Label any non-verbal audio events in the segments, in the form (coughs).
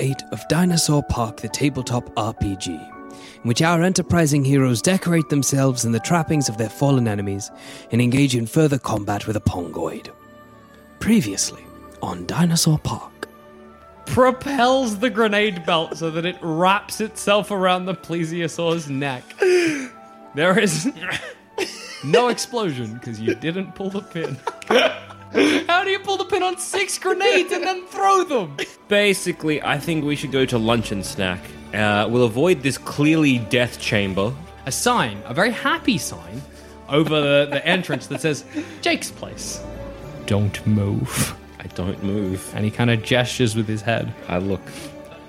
8 of Dinosaur Park, the tabletop RPG, in which our enterprising heroes decorate themselves in the trappings of their fallen enemies and engage in further combat with a Pongoid. Previously on Dinosaur Park. propels the grenade belt so that it wraps itself around the plesiosaur's neck. There is (laughs) no explosion because you didn't pull the pin. (laughs) (laughs) How do you pull the pin on six grenades and then throw them? Basically, I think we should go to lunch and snack. Uh, we'll avoid this clearly death chamber. A sign, a very happy sign, over the, the entrance that says Jake's place. Don't move. I don't move. And he kind of gestures with his head. I look.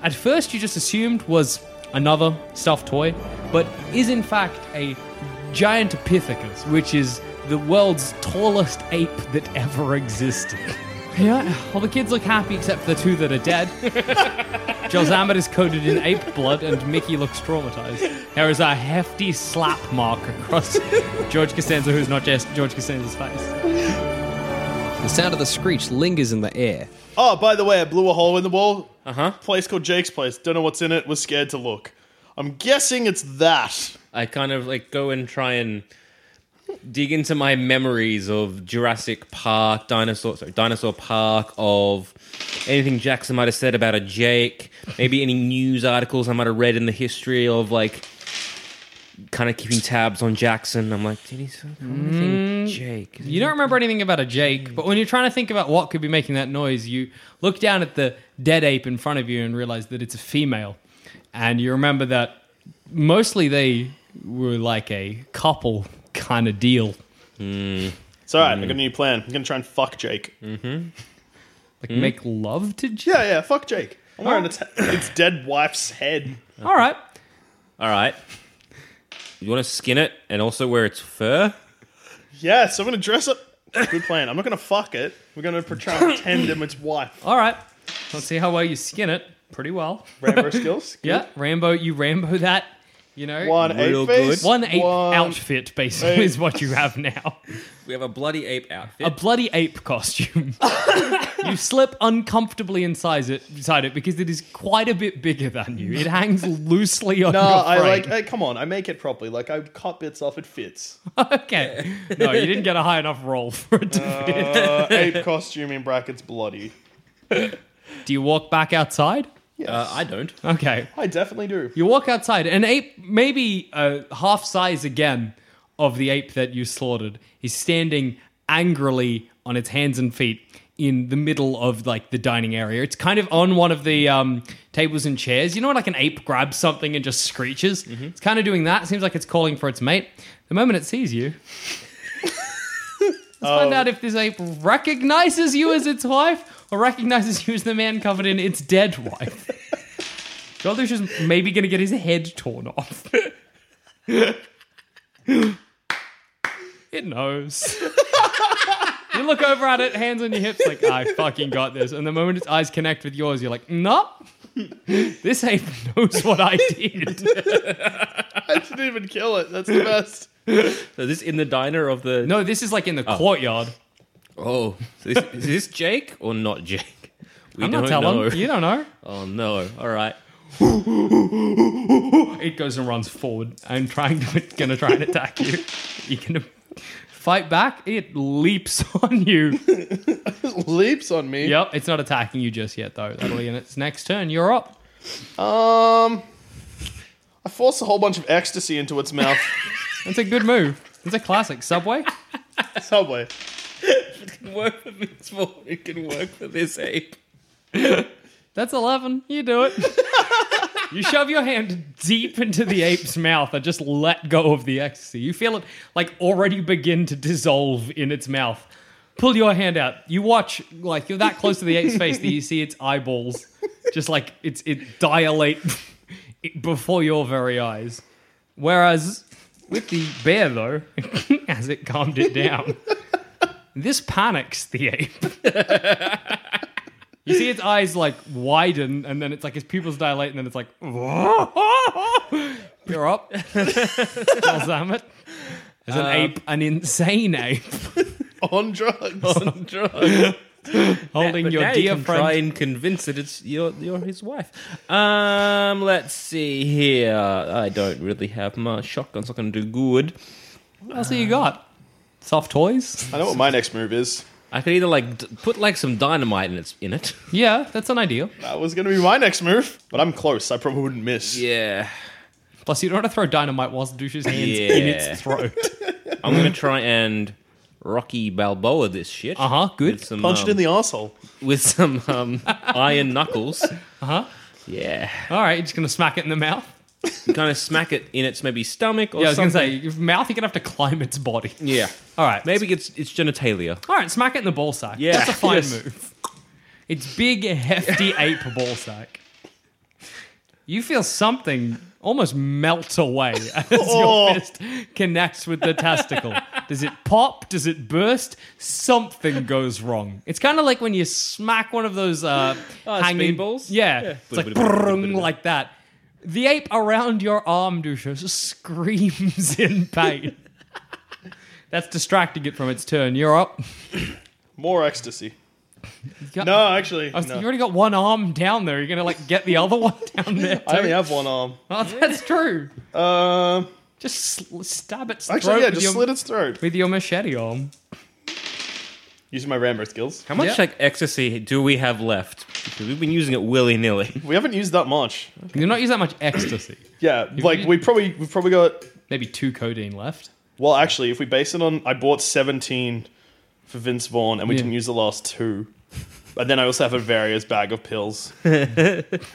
At first, you just assumed was another stuffed toy, but is in fact a Gigantopithecus, which is the world's tallest ape that ever existed. Yeah, all the kids look happy except for the two that are dead. (laughs) Joel Zammett is coated in ape blood, and Mickey looks traumatized. There is a hefty slap mark across George Costanza, who's not just George Costanza's face. The sound of the screech lingers in the air. Oh, by the way, I blew a hole in the wall. Uh huh. Place called Jake's place. Don't know what's in it. Was scared to look. I'm guessing it's that. I kind of like go and try and dig into my memories of Jurassic Park, Dinosaur, sorry, Dinosaur Park, of anything Jackson might have said about a Jake, maybe any news articles I might have read in the history of like kind of keeping tabs on Jackson. I'm like, did he say anything mm. Jake? You don't remember anything about a Jake, but when you're trying to think about what could be making that noise, you look down at the dead ape in front of you and realize that it's a female. And you remember that mostly they were like a couple kind of deal. Hmm. It's all right. I got a new plan. I'm gonna try and fuck Jake. Mm-hmm. Like make love to Jake. Yeah, yeah. Fuck Jake. I'm wearing its, its dead wife's head. (laughs) All right. All right. You want to skin it and also wear its fur? Yes, I'm gonna dress up. Good plan. I'm not gonna fuck it. We're gonna try and pretend I'm its wife. All right. Let's see how well you skin it. Pretty well. Rambo skills. (laughs) Yeah. Rambo, you Rambo that. You know, One Real eight face. one ape one- outfit basically ape. is what you have now. (laughs) We have a bloody ape outfit. a bloody ape costume. (laughs) you slip uncomfortably inside it, inside it because it is quite a bit bigger than you. It hangs loosely on No, your I frame. like. Hey, come on, I make it properly. Like I cut bits off. It fits. (laughs) okay. No, you didn't get a high enough roll for it to fit. Uh, ape costume in brackets bloody. Do you walk back outside? Uh, I don't. Okay. I definitely do. You walk outside. An ape, maybe uh, half size again of the ape that you slaughtered, is standing angrily on its hands and feet in the middle of like the dining area. It's kind of on one of the um, tables and chairs. You know, when, like an ape grabs something and just screeches. It's kind of doing that. It seems like it's calling for its mate. The moment it sees you. (laughs) Let's find out if this ape recognizes you as its wife or recognizes you as the man covered in its dead wife. Joldush is maybe going to get his head torn off. it knows. you look over at it, hands on your hips, like, I fucking got this. And the moment its eyes connect with yours, you're like, no. This ape knows what I did. I didn't even kill it. That's the best. So this in the diner of the. No, this is like in the oh. courtyard. Oh, this, is this Jake or not Jake? We I'm not don't telling. know. You don't know. Oh no! All right. (laughs) It goes and runs forward. I'm trying to (laughs) gonna try and attack you. You gonna fight back? It leaps (laughs) on you. Leaps on me. Yep, it's not attacking you just yet though. That'll be in its next turn. You're up. Um, I force a whole bunch of ecstasy into its mouth. That's a good move. It's a classic. Subway. Subway. It can work for this one. It can work for this ape. That's 11. You do it. (laughs) you shove your hand deep into the ape's mouth and just let go of the ecstasy. You feel it like already begin to dissolve in its mouth. Pull your hand out. You watch, like, you're that close to the ape's face that you see its eyeballs just like it's it dilate (laughs) before your very eyes. Whereas with the bear, though, (laughs) as it calmed it down, this panics the ape. (laughs) You see its eyes like widen, and then it's like its pupils dilate, and then it's like, (laughs) you're up. Joel Zammett. As an ape, an insane ape, (laughs) On drugs. On drugs. holding But your now you dear can friend. try and convince it it's you're you're his wife. Um, let's see here. I don't really have my shotgun's not going to do good. What else have you got? Soft toys? I know what my next move is. I could either like d- put like some dynamite in it in it. (laughs) Yeah, that's an idea. That was going to be my next move, but I'm close. I probably wouldn't miss. Yeah, Plus, you don't want to throw dynamite whilst douche's hands Yeah. in its throat. (laughs) I'm going to try and Rocky Balboa this shit. Uh huh. Good. With some, Punch um, it in the asshole. with some um, (laughs) iron knuckles. Uh huh. Yeah, All right. You're just gonna smack it in the mouth. Kind of smack it in its maybe stomach or Yeah, I was something. gonna say, your mouth. You're gonna have to climb its body. Yeah, All right. maybe it's it's genitalia. All right. Smack it in the ball sack. Yeah, That's a fine yes. move. It's big, hefty (laughs) ape ball sack. You feel something almost melt away (laughs) as Oh. your fist connects with the testicle. Does it pop? Does it burst? Something goes wrong. It's kind of like when you smack one of those uh, Oh, hanging speedballs? Yeah, it's like like that. The ape around your arm, Dusha, screams (laughs) in pain. That's distracting it from its turn. You're up. More ecstasy. Got- No, actually, was- no. You already got one arm down there. You're gonna like get the other (laughs) one down there. I only have one arm. (laughs) Oh, that's true. Um, Just sl- stab its throat actually, yeah, with, just your, slit its throat. with your machete arm. Using my Rambo skills. How much Yeah. like ecstasy do we have left? Because we've been using it willy nilly. (laughs) We haven't used that much. You're not used that much ecstasy. Yeah, like we probably we've probably got. Maybe two codeine left. Well, actually, if we base it on, I bought seventeen for Vince Vaughn, and we Yeah. didn't use the last two. And then I also have a various bag of pills. (laughs)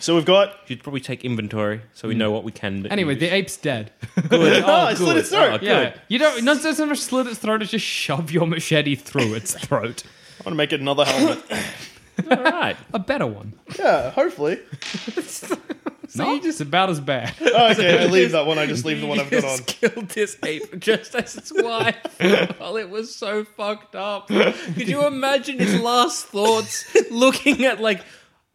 so we've got. You'd probably take inventory so we know mm. what we can do. Anyway, the ape's dead. (laughs) good. Oh, I slit its throat. Oh, yeah, you don't not so much slit its throat. It's just shove your machete through its throat. I want to make it another helmet. All right. A better one. yeah, hopefully. (laughs) No, it's about as bad. Oh, okay, I leave that one. I just leave the one I've got (laughs) on. Just killed this ape just as its wife. well, (laughs) oh, it was so fucked up. Could you imagine his last thoughts looking at like,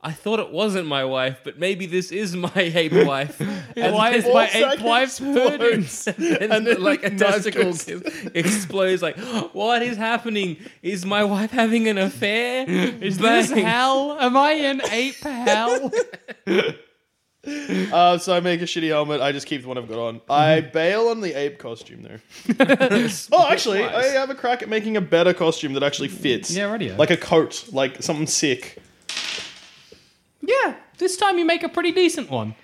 I thought it wasn't my wife, but maybe this is my (laughs) ape (laughs) wife. And Why is my ape wife hurting? and, (laughs) And then like a testicle explodes. Like, (gasps) what is happening? Is my wife having an affair? Is this hell? Am I in ape hell? Uh, so I make a shitty helmet. I just keep the one I've got on. I bail on the ape costume though. oh, actually, I have a crack at making a better costume that actually fits. Yeah, radio. Like a coat, like something sick. Yeah, this time you make a pretty decent one.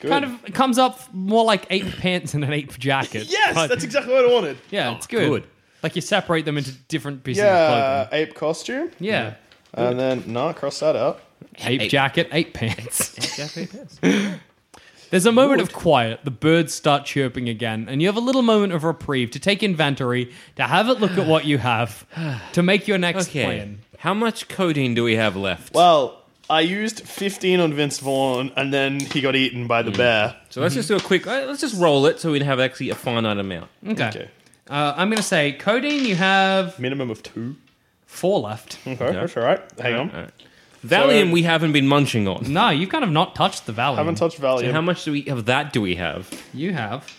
Good. Kind of comes up more like ape pants and an ape jacket. (laughs) Yes, But- that's exactly what I wanted. yeah, it's oh, good. good. Like you separate them into different pieces of Yeah, clothing. ape costume. Yeah. And then no, cross that out. Ape, jacket, Ape. jacket, ape pants. (laughs) (laughs) There's a moment of quiet. The birds start chirping again, and you have a little moment of reprieve to take inventory, to have it look at what you have, to make your next (sighs) Okay. plan. How much codeine do we have left? Well, I used 15 on Vince Vaughn, and then he got eaten by the bear. so let's just do a quick. uh, Let's just roll it so we have actually a finite amount. Okay. Okay. Uh, I'm going to say, codeine, you have Minimum of two. four left. Okay, that's all right. Hang on. All right. Valium, we haven't been munching on. No, you've kind of not touched the Valium. Haven't touched Valium. So how much do we of that? Do we have? You have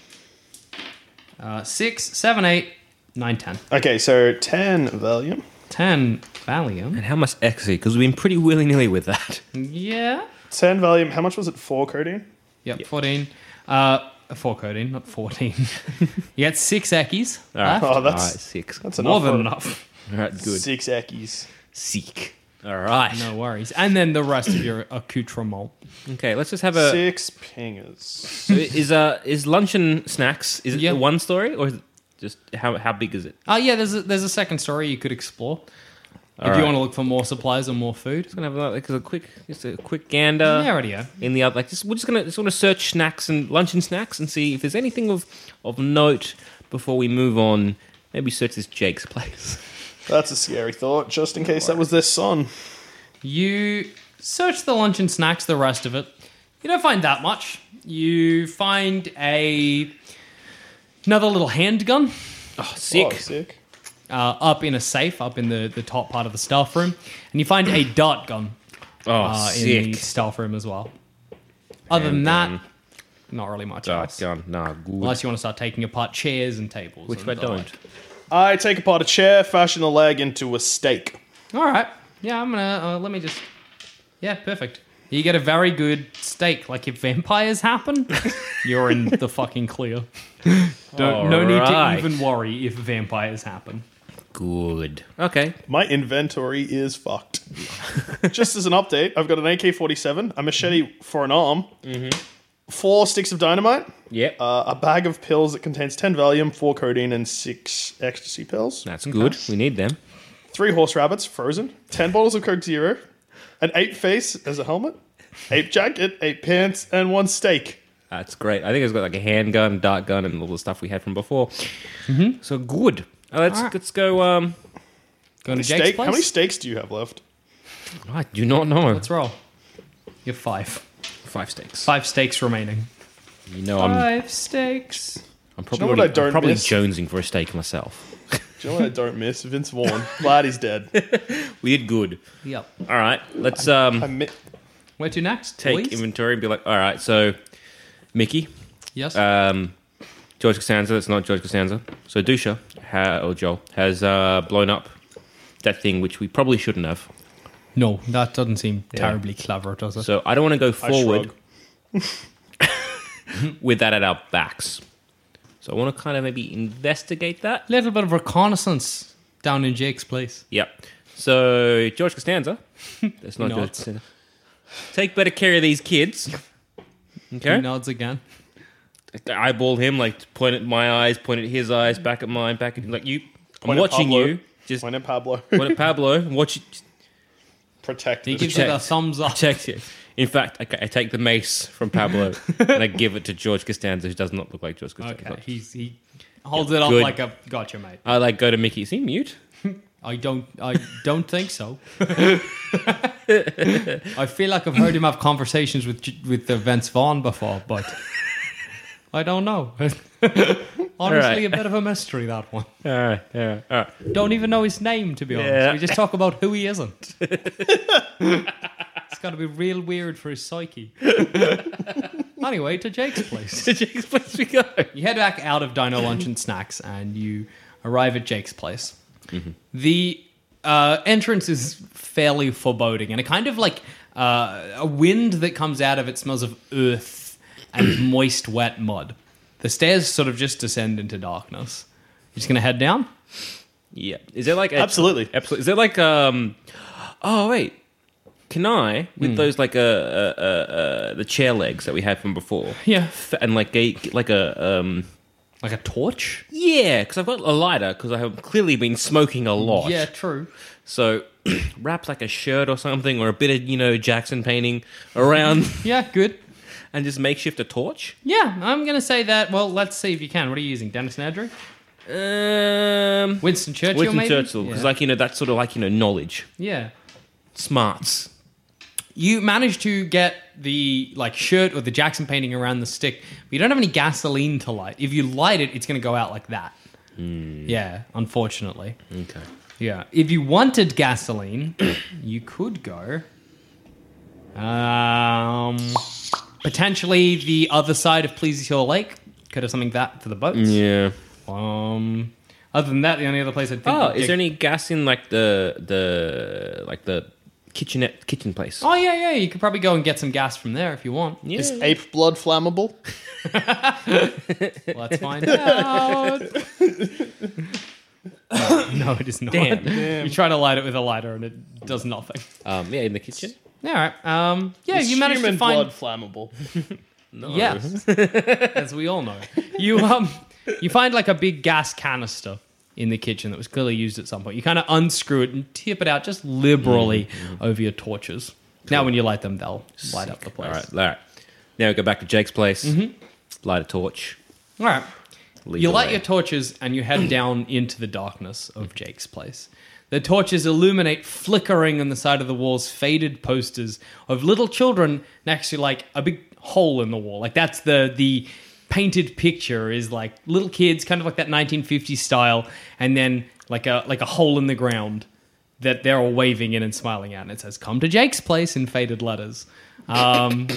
uh, six, seven, eight, nine, ten. okay, so 10 Valium. Ten Valium. And how much ecstasy? Because we've been pretty willy nilly with that. Yeah. 10 Valium. How much was it? 4 codeine? Yep, 14. Uh, four codeine, not 14. (laughs) you get six Eckies. All right. left. Oh, that's, right, six. that's More enough. than for enough. All right, good. Six Eckies. Seek. All right. No worries. And then the rest of your accoutrement. Okay, let's just have a. Six pingers. So is uh is lunch and snacks? Is it Yeah. the one story or is it just how how big is it? Oh, yeah, there's a, there's a second story you could explore. if right. you want to look for more supplies or more food. Just gonna have a, like a quick just a quick gander. yeah, radio. in the other like just we're just gonna just want to search snacks and lunch and snacks and see if there's anything of of note before we move on. Maybe search this Jake's place. (laughs) That's a scary thought, just in case that was their son. You search the lunch and snacks, the rest of it. You don't find that much. You find a another little handgun Oh, sick. Oh, sick. uh, up in a safe, up in the, the top part of the staff room, and you find a dart gun Oh, uh, in the sick. staff room as well. Other than that, not really much Dart else. gun. Nah, good. Unless you want to start taking apart chairs and tables. Which and I the don't. like. I take apart a chair, fashion the leg into a stake. All right. Yeah, I'm gonna uh, let me just. Yeah, perfect. You get a very good steak. Like if vampires happen, (laughs) you're in the fucking clear. Don't, no need to even worry if vampires happen. Good. Okay. My inventory is fucked. (laughs) Just as an update, I've got an AK 47, a machete for an arm, four sticks of dynamite, Yep. uh, a bag of pills that contains 10 Valium, 4 codeine, and 6 ecstasy pills, That's good. We need them. 3 horse rabbits, frozen, 10 bottles of Coke Zero, an ape face as a helmet, ape jacket, ape pants, and one steak. That's great. I think it's got like a handgun, dart gun, and all the stuff we had from before. Mm-hmm. So good. Uh, let's let's go. Um, Going to Jake's Steak? place? How many steaks do you have left? I do not know. Let's roll. You have five. Five steaks. Five steaks remaining. You know, I'm Five steaks. I'm know probably what already- I'm probably miss? jonesing for a steak myself. Do you know what I don't miss? Vince Vaughn. Glad he's dead. (laughs) We did good. Yep. All right, let's um I mi- Where to next? take boys? inventory and be like, all right, so Mickey, Yes. um, George Costanza. That's not George Costanza. So Dusha ha, or Joel has uh, blown up that thing which we probably shouldn't have. no, that doesn't seem terribly clever, does it? So I don't want to go forward (laughs) (laughs) with that at our backs. So I want to kind of maybe investigate that. a little bit of reconnaissance down in Jake's place. Yep. So George Costanza. (laughs) That's not George Costanza. Take better care of these kids. (laughs) He Okay. nods again. Eyeball him, like point at my eyes, point at his eyes, back at mine, back at him. like you. I'm watching Pablo. you. Just Point at Pablo. point at Pablo. Watch. (laughs) Protect He gives you chick. the thumbs up. Check it. In fact, I, I take the mace from Pablo (laughs) and I give it to George Costanza, who does not look like George Costanza. Okay, he's, he holds it up Good. like a gotcha, mate. I like go to Mickey. Is he mute? (laughs) I don't. I don't think so. (laughs) I feel like I've heard him have conversations with with uh, Vince Vaughn before, but I don't know. Honestly, a bit of a mystery that one. All right, all right, all right. Don't even know his name to be honest. Yeah. We just talk about who he isn't. It's got to be real weird for his psyche. (laughs) anyway, to Jake's place. To Jake's place we go. You head back out of Dino Lunch and Snacks and you arrive at Jake's place. The uh, entrance is fairly foreboding and a kind of like uh, a wind that comes out of it smells of earth and (clears throat) moist, wet mud. The stairs sort of just descend into darkness. You're just going to head down? Yeah. Is there like a, Absolutely. Absolutely. Is there like um? Oh wait. Can I with those like uh, uh, uh, uh the chair legs that we had from before? Yeah. F- And like a like a um. Like a torch? Yeah, because I've got a lighter because I have clearly been smoking a lot. Yeah, true. So (clears throat) wrap like a shirt or something or a bit of you know Jackson painting around (laughs) Yeah, good. and just makeshift a torch. Yeah, I'm going to say that. Well, let's see if you can. What are you using? Dennis and Nedry? Um, Winston Churchill, Winston maybe? Churchill because Yeah. like you know that's sort of like you know knowledge, Yeah. smarts. You manage to get the like shirt or the Jackson painting around the stick, but you don't have any gasoline to light. If you light it, it's going to go out like that. Yeah, unfortunately. Okay. Yeah. If you wanted gasoline, (coughs) you could go. Um, potentially the other side of Pleasy Hill Lake. Could have something that for the boats. Yeah. Um, other than that, the only other place I'd think. Oh, is there any gas in like the the like the kitchenette kitchen place? Oh yeah, yeah. You could probably go and get some gas from there if you want. yeah. Is ape blood flammable? Let's find out. no, it is not. Damn. You try to light it with a lighter and it does nothing. Um, yeah, in the kitchen. All right. Um, yeah, Is you managed to human find. blood flammable? (laughs) Yes, (laughs) as we all know. You um, you find like a big gas canister in the kitchen that was clearly used at some point. You kind of unscrew it and tip it out just liberally Mm-hmm. over your torches. Now, when you light them, they'll light up the place. All right, all right. Now we go back to Jake's place. Light a torch. All right. Lead you light way. your torches and you head (clears throat) down into the darkness of Jake's place. The torches illuminate flickering on the side of the walls faded posters of little children next to like a big hole in the wall. Like that's the the painted picture is like little kids, kind of like that 1950s style, and then like a like a hole in the ground that they're all waving in and smiling at, and it says "Come to Jake's place" in faded letters. Um,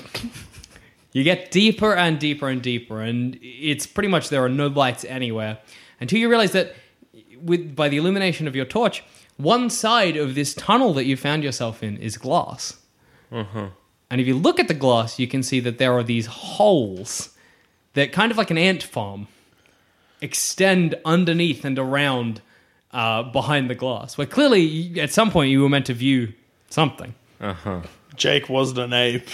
(laughs) you get deeper and deeper and deeper, and it's pretty much there are no lights anywhere until you realize that with by the illumination of your torch, one side of this tunnel that you found yourself in is glass. And if you look at the glass, you can see that there are these holes that kind of like an ant farm extend underneath and around uh, behind the glass. Where clearly, at some point, you were meant to view something. Jake wasn't an ape.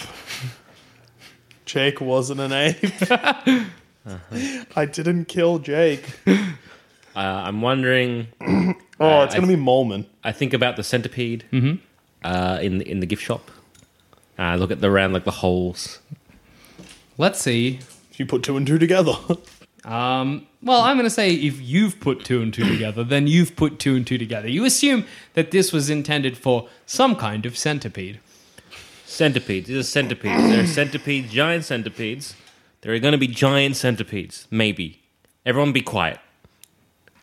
Jake wasn't an ape. (laughs) I didn't kill Jake. Uh, I'm wondering. (clears throat) Oh, it's gonna be Molman. I think about the centipede uh, in in the gift shop. Uh, look at the round like the holes. Let's see. You put two and two together. (laughs) Um, well, I'm going to say if you've put two and two (coughs) together, then you've put two and two together. You assume that this was intended for some kind of centipede. Centipedes. These are centipedes. There are (coughs) centipedes, giant centipedes. There are going to be giant centipedes. Maybe. Everyone be quiet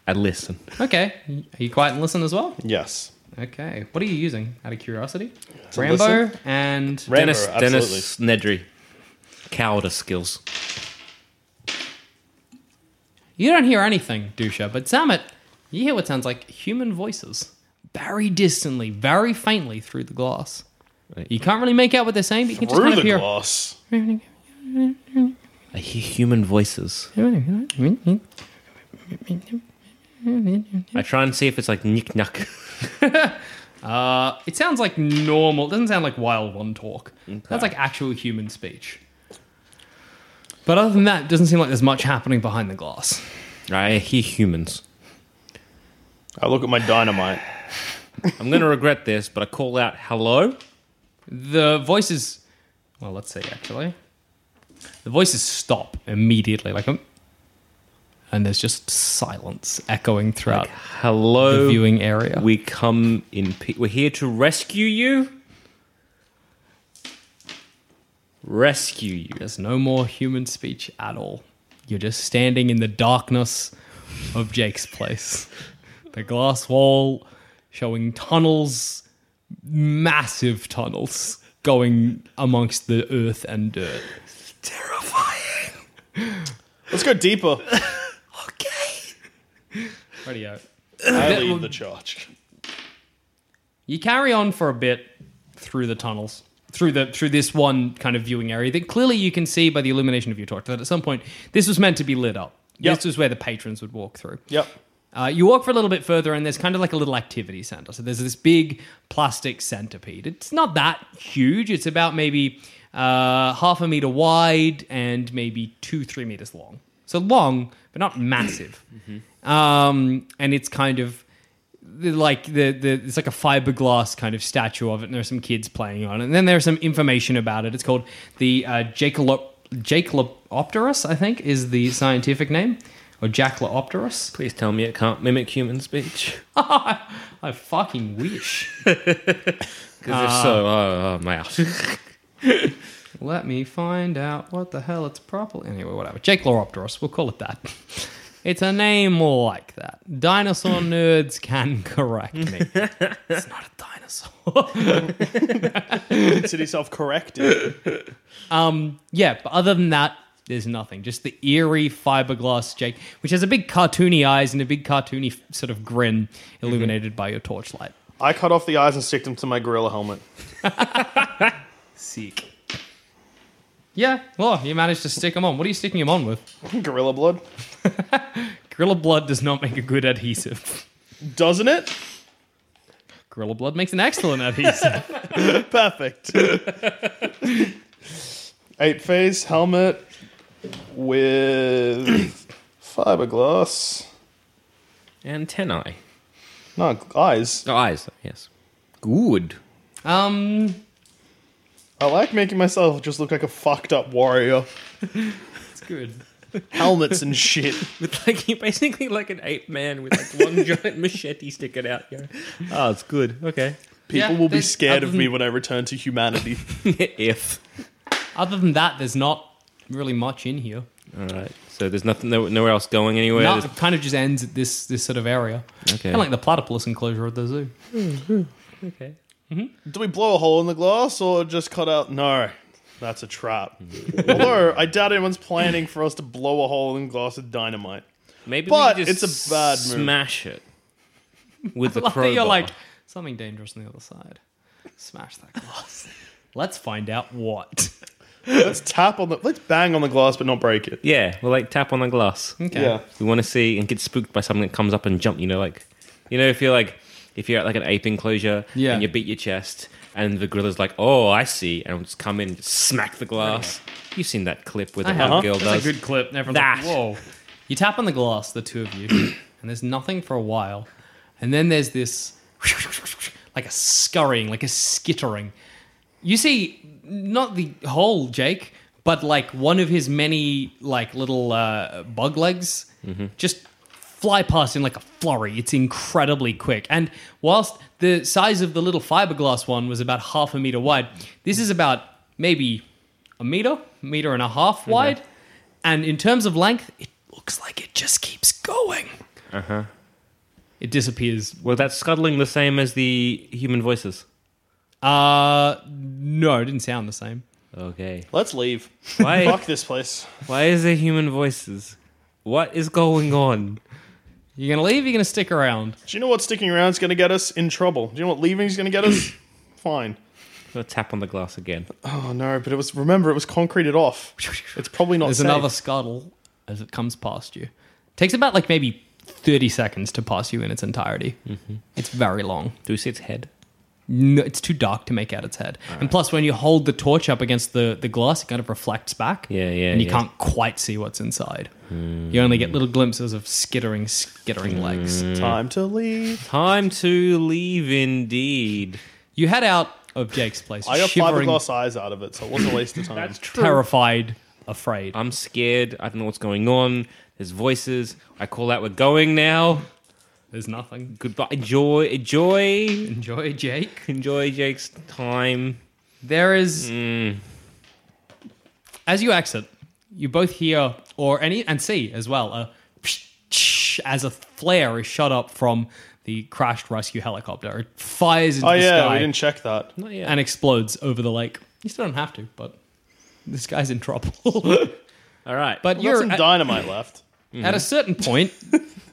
and listen. Okay. Are you quiet and listen as well? yes. Okay. What are you using out of curiosity? To Rambo listen? and Rambo, Dennis, absolutely. Dennis Nedry. Cowardice skills. You don't hear anything, Dusha, but Samet, you hear what sounds like human voices. Very distantly, very faintly through the glass. You can't really make out what they're saying, but you can just Through kind of the hear. glass. I hear human voices. I try and see if it's like nick knack. (laughs) Uh, it sounds like normal. It doesn't sound like wild one talk. That's like actual human speech. But other than that, it doesn't seem like there's much happening behind the glass. I hear humans. I look at my dynamite. I'm going to regret this, but I call out hello. The voices. Well, let's see, actually. The voices stop immediately, like, um, and there's just silence echoing throughout Hello. the viewing area. We come in. Pe- we're here to rescue you. Rescue you. There's no more human speech at all. You're just standing in the darkness of Jake's place. The glass wall showing tunnels, massive tunnels going amongst the earth and dirt. Terrifying. Let's go deeper. Radio. I lead the charge. You carry on for a bit through the tunnels, through the through this one kind of viewing area that clearly you can see by the illumination of your torch that at some point this was meant to be lit up. Yep. This was where the patrons would walk through. Yep. Uh, you walk for a little bit further, and there's kind of like a little activity center. So there's this big plastic centipede. It's not that huge. It's about maybe uh, half a meter wide and maybe two, three meters long. So long, but not massive. Um, and it's kind of like the, the it's like a fiberglass kind of statue of it, and there are some kids playing on it. And then there's some information about it. It's called the uh, Jacalop- Jacalopterus, I think, is the scientific name, or Jacalopterus. Please tell me it can't mimic human speech. (laughs) I fucking wish. (laughs) Because if so, oh, oh my gosh. (laughs) Let me find out what the hell it's properly. Anyway, whatever. Jacalopterus, we'll call it that. It's a name more like that. Dinosaur nerds can correct me. (laughs) it's not a dinosaur. (laughs) Consider yourself corrected. Um, yeah, but other than that, there's nothing. Just the eerie fiberglass Jake, which has a big cartoony eyes and a big cartoony sort of grin illuminated by your torchlight. I cut off the eyes and stick them to my gorilla helmet. (laughs) Sick. Yeah, well, you managed to stick them on. What are you sticking them on with? (laughs) gorilla blood. (laughs) Gorilla blood does not make a good adhesive. Doesn't it? Gorilla blood makes an excellent adhesive. (laughs) Perfect. Eight phase helmet with (coughs) fiberglass. Antennae. No, eyes. Oh, eyes, yes. Good. um, I like making myself just look like a fucked up warrior. it's good. Helmets and shit. (laughs) With like you're basically like an ape man with like one (laughs) giant machete sticking out. You know? Oh, ah, it's good. Okay. People Yeah, will be there's- scared other of me than- when I return to humanity. (laughs) if. Other than that, there's not really much in here. All right. So there's nothing, no, nowhere else going anywhere. No, it kind of just ends at this this sort of area. Okay. Kind of like the platypus enclosure at the zoo. Hmm, hmm. okay. Mm-hmm. Do we blow a hole in the glass or just cut out? No, that's a trap. Although I doubt anyone's planning for us to blow a hole in glass with dynamite. Maybe But we just it's a bad move. Smash it with (laughs) the Like crowbar. You're like something dangerous on the other side. Smash that glass. (laughs) Let's find out what. Let's tap on the. Let's bang on the glass, but not break it. yeah, we'll like tap on the glass. Okay. Yeah. We want to see and get spooked by something that comes up and jump. You know, like you know, if you're like if you're at like an ape enclosure Yeah. and you beat your chest And the gorilla's like, "Oh, I see," and I'll just come in and just smack the glass. You've seen that clip where the have. girl That's does a good clip. and Everyone's that. like, whoa. You tap on the glass, the two of you, (coughs) and there's nothing for a while. And then there's this, like a scurrying, like a skittering. You see, not the whole Jake, but like one of his many, like little uh, bug legs just fly past in like a flurry. It's incredibly quick. And whilst the size of the little fiberglass one was about half a meter wide, this is about maybe a meter, meter and a half wide. And in terms of length, it looks like it just keeps going. Uh huh. It disappears. Well, that's scuttling the same as the human voices. Uh, no, it didn't sound the same. Okay. Let's leave. Why? Fuck this place. Why is there human voices? What is going on? You gonna leave? You gonna stick around? Do you know what sticking around is to get us in trouble? Do you know what leaving is to get us? (coughs) Fine. I'm gonna tap on the glass again. Oh no, but it was. Remember, it was concreted off. It's probably not. There's safe. another scuttle as it comes past you. Takes about like maybe thirty seconds to pass you in its entirety. Mm-hmm. It's very long. Do we see its head? No, it's too dark to make out its head. And plus, when you hold the torch up against the, the glass, it kind of reflects back. Yeah, yeah, And you yeah. can't quite see what's inside. Hmm. You only get little glimpses of skittering, skittering legs. Hmm. Time to leave. Time to leave, indeed. You head out of Jake's place, I got shivering, fiberglass eyes out of it, so it wasn't a waste of time. terrified, afraid. I'm scared. I don't know what's going on. There's voices. I call out, we're going now. There's nothing. Goodbye. Enjoy, enjoy, Enjoy, Jake. enjoy Jake's time. There is Mm. as you exit, you both hear or any and see as well a as a flare is shot up from the crashed rescue helicopter. It fires into Oh the yeah, sky we didn't check that. Not yet. and explodes over the lake. You still don't have to, but this guy's in trouble. (laughs) All right. but Well, you're some at, dynamite left. at a certain point. (laughs)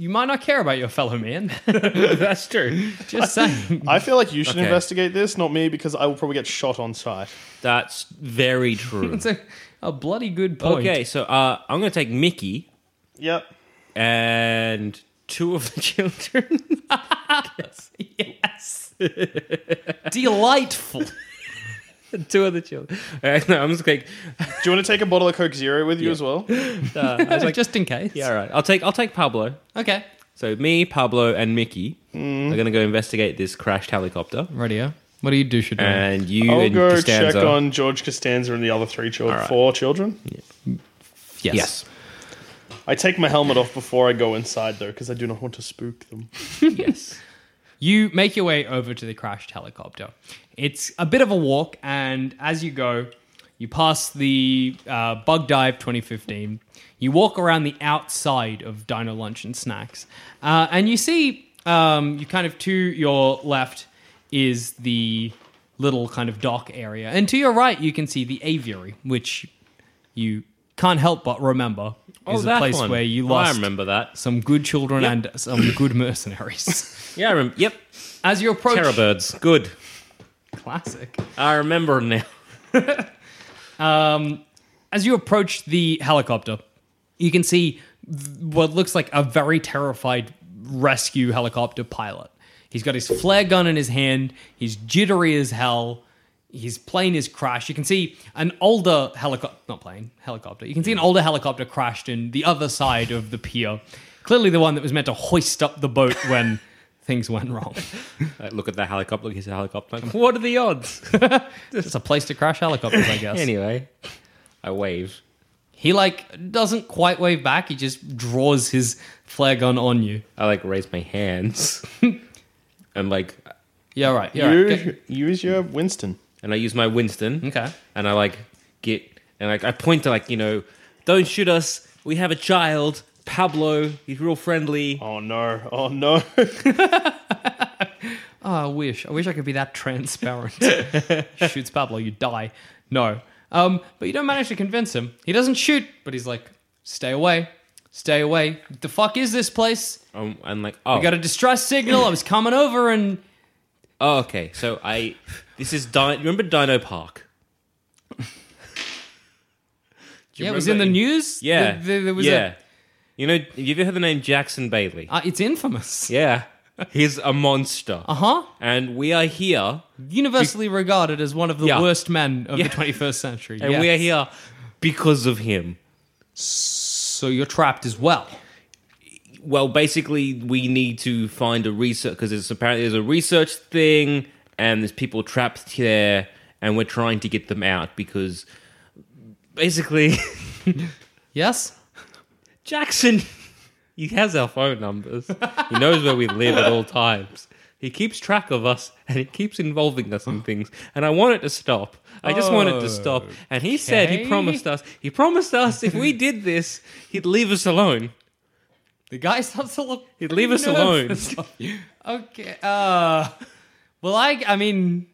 You might not care about your fellow man. (laughs) That's true. Just saying. I feel like you should Okay. investigate this, not me, because I will probably get shot on sight. That's very true. (laughs) It's a, a bloody good point. Okay, so uh, I'm going to take Mickey Yep. and two of the (laughs) children. Yes. Delightful. (laughs) two of the children. (laughs) No, I'm just like, Do you want to take a bottle of Coke Zero with you as well? (laughs) uh, I was like, Just in case. yeah, all right. I'll take I'll take Pablo. Okay. So me, Pablo, and Mickey are going to go investigate this crashed helicopter, Radio. What do you do, Shador? and you I'll and go Costanza. check on George Costanza and the other three children. All right. Four children. yes. Yes. I take my helmet off before I go inside, though, because I do not want to spook them. yes. You make your way over to the crashed helicopter. It's a bit of a walk, and as you go, you pass the uh, Bug Dive 2015. You walk around the outside of Dino Lunch and Snacks, uh, and you see, um, you kind of to your left is the little kind of dock area, and to your right you can see the aviary, which you can't help but remember oh, is a that place one. where you Oh, I lost remember that. some good children and some good mercenaries. (laughs) (laughs) Yeah, I remember. Yep. As you approach, Terror birds. Good. classic. I remember now. (laughs) Um, as you approach the helicopter, you can see th- what looks like a very terrified rescue helicopter pilot. He's got his flare gun in his hand. He's jittery as hell. His plane is crashed. You can see an older helicopter, not plane, helicopter. You can see an older helicopter crashed in the other side of the pier. Clearly, the one that was meant to hoist up the boat when (laughs) things went wrong. I look at the helicopter. Look at the helicopter. Like, what are the odds? (laughs) It's a place to crash helicopters, I guess. anyway, I wave. He like doesn't quite wave back. He just draws his flare gun on you. I like raise my hands (laughs) and like, Yeah, right. Yeah, You right. Get- use your Winston. And I use my Winston. Okay. And I like get and like I point to like you know, don't shoot us. We have a child, Pablo. He's real friendly. Oh no! Oh no! (laughs) Oh, I wish. I wish I could be that transparent. (laughs) Shoots Pablo, you die. No. Um, but you don't manage to convince him. He doesn't shoot, but he's like, stay away. Stay away. The fuck is this place? Um, and like oh, We got a distress signal. I was coming over and oh okay. So I this is Di- remember Dino Park. (laughs) Do you yeah, it was in remember the news. Yeah, There, there- there was yeah. a- you know, have you ever heard the name Jackson Bailey? uh, it's infamous. (laughs) yeah, He's a monster. Uh huh. And we are here, Universally regarded as one of the Yeah. worst men of Yeah. the 21st century. (laughs) and we are here because of him. So you're trapped as well. Well, basically, we need to find a research because there's apparently there's a research thing, and there's people trapped there, and we're trying to get them out because basically, (laughs) Yes? Jackson, he has our phone numbers. He knows where we live at all times. He keeps track of us, and he keeps involving us in (laughs) things. And I want it to stop. I just want it to stop. And he said he Okay. promised us. He promised us if we did this, he'd leave us alone. The guy starts to look. He'd leave us alone. (laughs) okay. Uh. Well, I. I mean.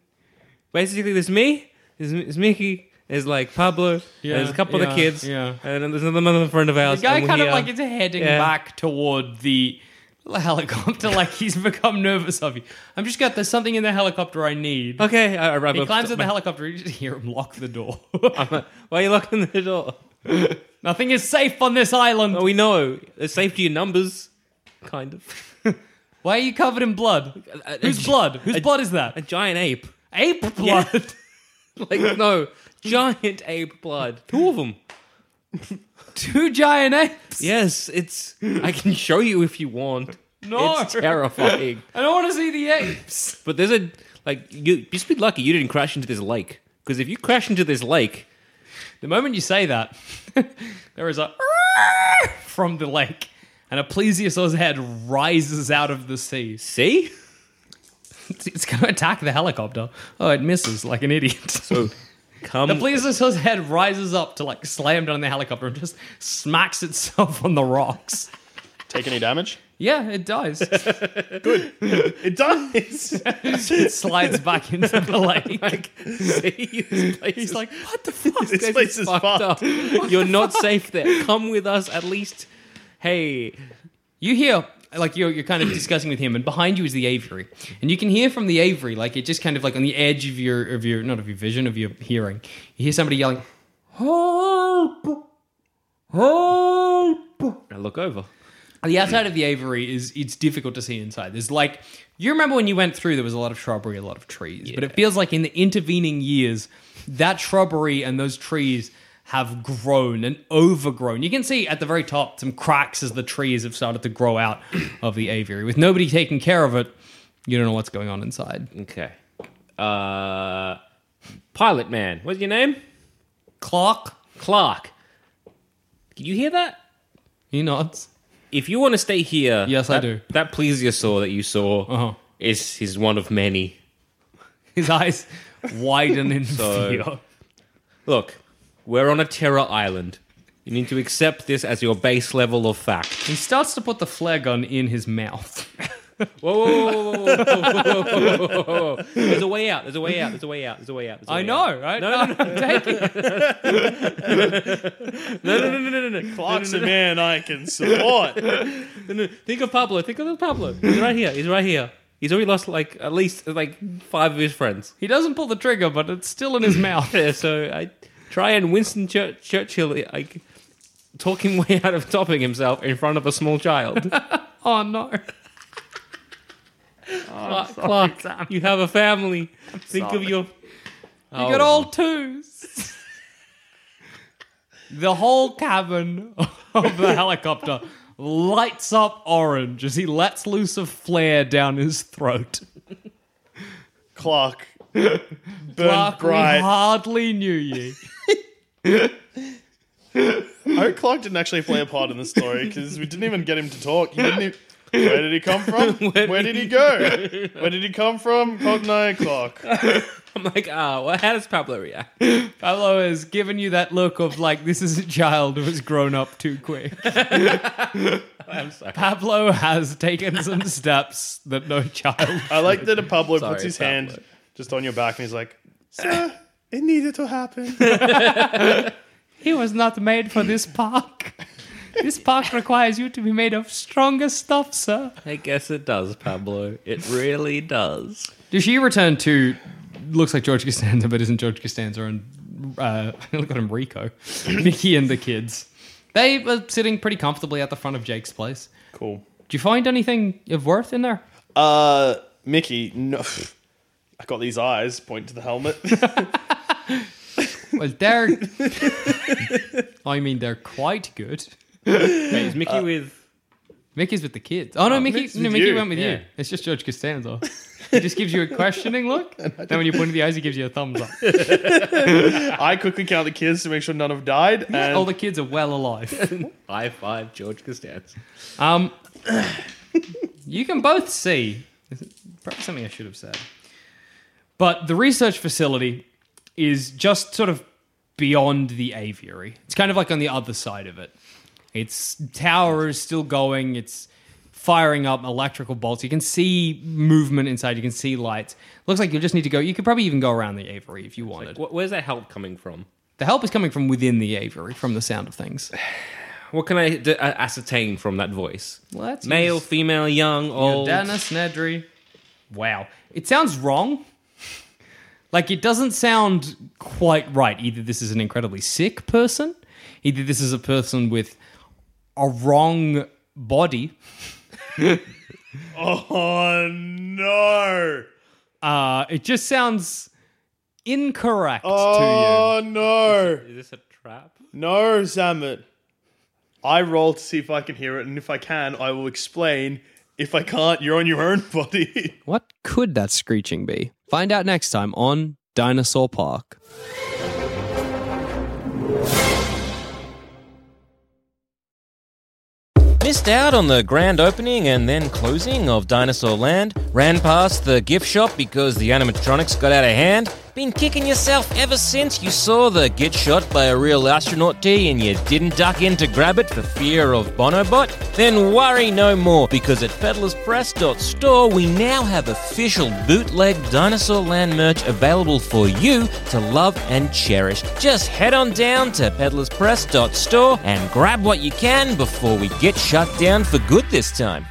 basically there's me, there's, there's Mickey, there's like Pablo, Yeah, there's a couple yeah, of the kids, yeah. and then there's another friend of ours. The guy and we're kind of here. like is heading Yeah. back toward the helicopter, (laughs) like he's become nervous of you. I'm just got there's something in the helicopter I need. Okay, I, I wrap He up- climbs in the helicopter. You just hear him lock the door. Like, Why are you locking the door? (laughs) Nothing is safe on this island. Well, we know there's safety in numbers, kind of. Why are you covered in blood? A- a- Whose a- blood? Whose blood is that? A giant ape. Ape blood. (laughs) Like no, giant ape blood. Two of them. (laughs) Two giant apes. Yes, it's. I can show you if you want. No. It's terrifying. (laughs) I don't want to see the apes. But there's a like you. Just be lucky you didn't crash into this lake. Because if you crash into this lake, The moment you say that, there is a from the lake, and a plesiosaur's head rises out of the sea. see. (laughs) It's, it's going to attack the helicopter. Oh, it misses like an idiot. (laughs) So come. the plesiosaur's head rises up to like slam down the helicopter and just smacks itself on the rocks. Take any damage? Yeah, it dies. (laughs) Good. It does. it slides back into the lake. like, see, this place He's is- like, what the fuck? This place is fucked fucked. up. You're not safe there. Come with us at least. Hey, You hear like you're you're kind of discussing with him, and behind you is the aviary, and you can hear from the aviary, like it just kind of like on the edge of your of your not of your vision of your hearing. You hear somebody yelling, "Help! Help!" I look over. The outside of the aviary is it's difficult to see inside. There's like you remember when you went through, there was a lot of shrubbery, a lot of trees, but it feels like in the intervening years, that shrubbery and those trees have grown and overgrown. You can see at the very top some cracks as the trees have started to grow out of the aviary. With nobody taking care of it, you don't know what's going on inside. Okay. Uh, Pilot Man. What's your name? Clark, Clark. Did you hear that? he nods. If you want to stay here, Yes, I that, do. That plesiosaur that you saw Uh-huh. is is one of many. His eyes widen in (laughs) So- fear. Look, we're on a terror island. You need to accept this as your base level of fact. He starts to put the flare gun in his mouth. Whoa, whoa, whoa, whoa, whoa, whoa, whoa, whoa, whoa, whoa. There's a way out. There's a way out. There's a way out. There's a way out. There's a I way know, out. right? No, no, no, I'm taking it. no, no, no, no, no, no, no. Clark's a man I can support. No, no. Think of Pablo. Think of Pablo. He's right here. He's right here. He's already lost like at least like five of his friends. He doesn't pull the trigger, but it's still in his mouth. Yeah, so I try and Winston Chur- Churchill like talking (laughs) way out of topping himself in front of a small child. (laughs) Oh no. (laughs) Oh, Clark, Clark, you have a family. Think of your. You got oh. all twos. the whole cabin of the helicopter lights up orange as he lets loose a flare down his throat. Clark. Burn Clark, we hardly knew ye. (laughs) I hope Clark didn't actually play a part in the story because we didn't even get him to talk. He didn't even, where did he come from? (laughs) Where, did he go? Where did he come from? Cognite Clark. (laughs) I'm like, ah, well, how does Pablo react? Pablo has given you that look of like this is a child who has grown up too quick. I'm sorry. Pablo has taken some steps that no child. I like that Pablo Sorry, puts his Pablo. hand just on your back and he's like, Sir, it needed to happen. (laughs) He was not made for this park. This park requires you to be made of stronger stuff, sir. I guess it does, Pablo. It really does. Does she return to? Looks like George Costanza, but isn't George Costanza and uh, (laughs) look at him, Rico, (laughs) Mickey, and the kids. They were sitting pretty comfortably at the front of Jake's place. Cool. Did you find anything of worth in there? Uh, Mickey, no. (sighs) I got these eyes. Point to the helmet. Well, they're. (laughs) I mean, they're quite good. Wait, is Mickey with? Mickey's with the kids. Oh no, Mickey. Mickey's No, with Mickey you. went with Yeah. you. It's just George Costanza. He just gives you a questioning look. (laughs) Then when you point at the eyes, he gives you a thumbs up. (laughs) I quickly count the kids to make sure none have died. And All the kids are well alive. High five, George Costanza. Um, you can both see. Probably something I should have said. But the research facility is just sort of beyond the aviary. It's kind of like on the other side of it. Its tower is still going. It's firing up electrical bolts. You can see movement inside. You can see lights. Looks like you just need to go. You could probably even go around the aviary if you wanted. Wh- Where's that help coming from? The help is coming from within the aviary, from the sound of things. (sighs) What can I d- uh, ascertain from that voice? Let's Male, female, young, old. Dennis Nedry. Wow. It sounds wrong. Like it doesn't sound quite right. Either this is an incredibly sick person, either this is a person with a wrong body. (laughs) oh no! Uh, it just sounds incorrect Oh to you. Oh no! Is this a trap? No, Zamet. I roll to see if I can hear it, and if I can, I will explain. If I can't, you're on your own, (laughs) buddy. What could that screeching be? Find out next time on Dinosaur Park. Missed out on the grand opening and then closing of Dinosaur Land? Ran past the gift shop because the animatronics got out of hand? Been kicking yourself ever since you saw the get shot by a real astronaut T and you didn't duck in to grab it for fear of Bonobot? Then worry no more because at peddlerspress.store we now have official bootleg Dinosaur Land merch available for you to love and cherish. Just head on down to peddlerspress.store and grab what you can before we get shut down for good this time.